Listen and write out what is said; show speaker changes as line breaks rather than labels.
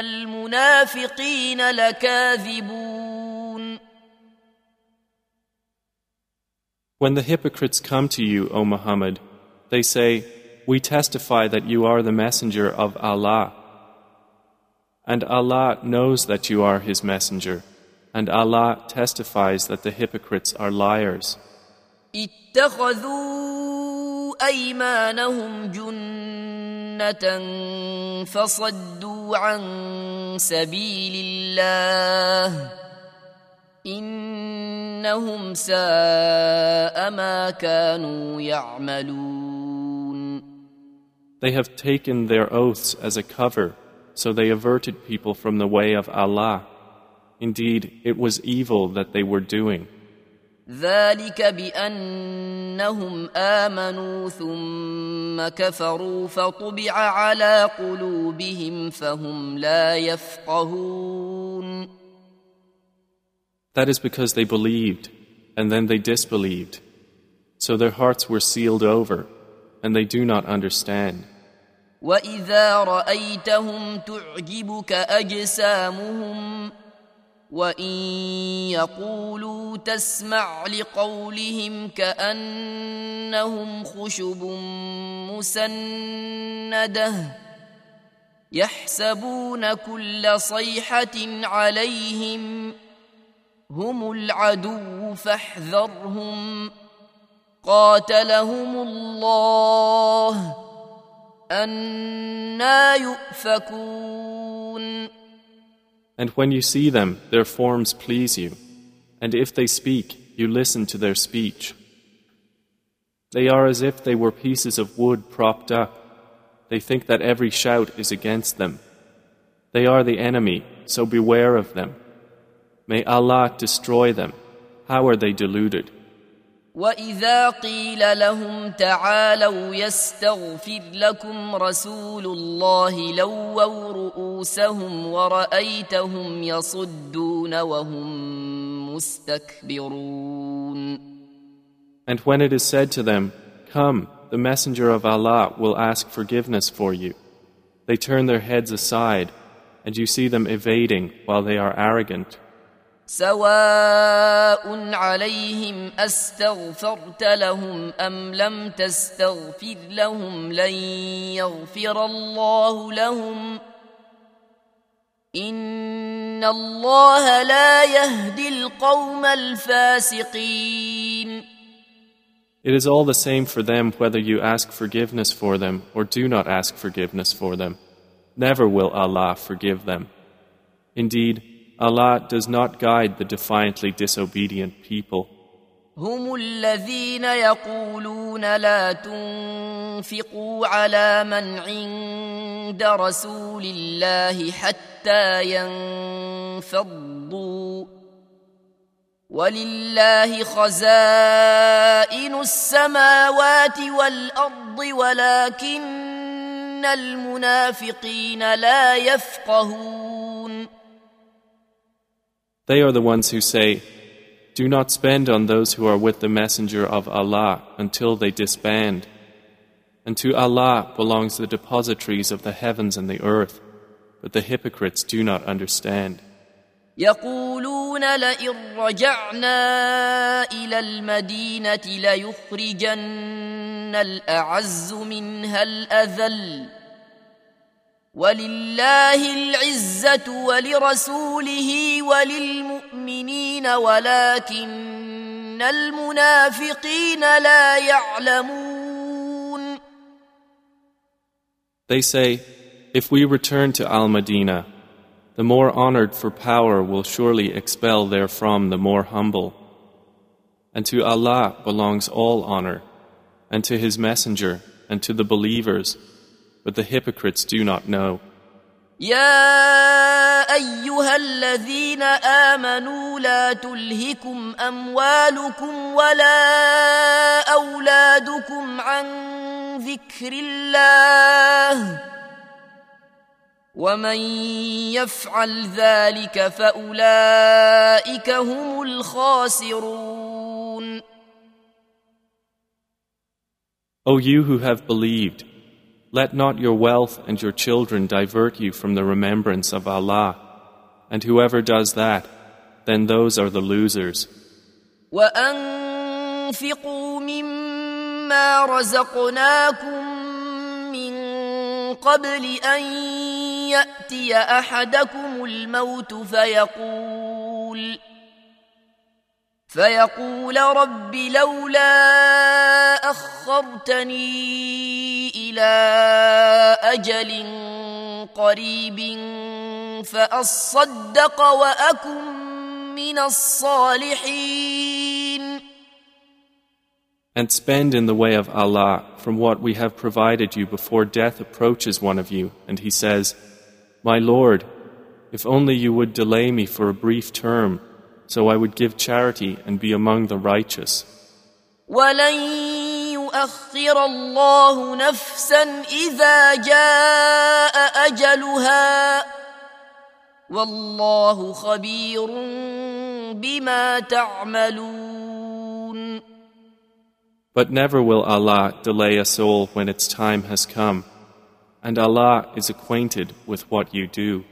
المنافقين لكاذبون
When the hypocrites come to you, O Muhammad, they say, We testify that you are the messenger of Allah. And Allah knows that you are His messenger, and Allah testifies that the hypocrites are liars. اتخذوا أيمانهم جنة they have taken their oaths as a cover so they averted people from the way of Allah Indeed it was evil that they were doing
ذلك بانهم امنوا ثم كفروا فطبع على قلوبهم فهم لا يفقهون That is because
they believed and then they disbelieved so their hearts were sealed over and they do not understand
وَإِذَا رَأَيْتَهُمْ تُعْجِبُكَ أَجْسَامُهُمْ وان يقولوا تسمع لقولهم كانهم خشب مسنده يحسبون كل صيحه عليهم هم العدو فاحذرهم قاتلهم الله انا يؤفكون
And when you see them, their forms please you. And if they speak, you listen to their speech. They are as if they were pieces of wood propped up. They think that every shout is against them. They are the enemy, so beware of them. May Allah destroy them. How are they deluded? واذا قيل لهم
تعالوا يستغفر لكم رسول الله لووا رؤوسهم ورايتهم يصدون وهم مستكبرون And
when it is said to them, Come, the Messenger of Allah will ask forgiveness for you, they turn their heads aside, and you see them evading while they are arrogant.
سواء عليهم استغفرت لهم ام لم تستغفر لهم لن يغفر الله لهم ان الله لا يهدي القوم الفاسقين
It is all the same for them whether you ask forgiveness for them or do not ask forgiveness for them. Never will Allah forgive them. Indeed, Allah does not guide the defiantly disobedient people.
هم الذين يقولون لا تنفقوا على من عند رسول الله حتى ينفضوا ولله خزائن السماوات والارض ولكن المنافقين لا يفقهون
They are the ones who say, Do not spend on those who are with the Messenger of Allah until they disband. And to Allah belongs the depositories of the heavens and the earth, but the hypocrites do not understand. يقولون لئن رجعنا إلى المدينة
ليخرجن الأعز منها الأذل ولله العزة ولرسوله وللمؤمنين ولكن المنافقين لا يعلمون
They say, if we return to Al-Madinah, the more honored for power will surely expel therefrom the more humble. And to Allah belongs all honor, and to His Messenger, and to the believers, but the hypocrites do not know.
يا ايها الذين امنوا لا تلهكم اموالكم ولا اولادكم عن ذكر الله ومن يفعل ذلك فاولئك هم الخاسرون
O you who have believed let not your wealth and your children divert you from the remembrance of Allah. And whoever does that, then those are the losers.
وأنفقوا مما رزقناكم من قبل أن يأتي أحدكم الموت فيقول فيقول رب لولا أخرتني إلى قريب فأصدق
وأكن من الصالحين And spend in the way of Allah from what we have provided you before death approaches one of you. And he says, My Lord, if only you would delay me for a brief term, so I would give charity and be among the righteous. يؤخر الله نفسا اذا جاء اجلها والله خبير بما تعملون But never will Allah delay a soul when its time has come, and Allah is acquainted with what you do.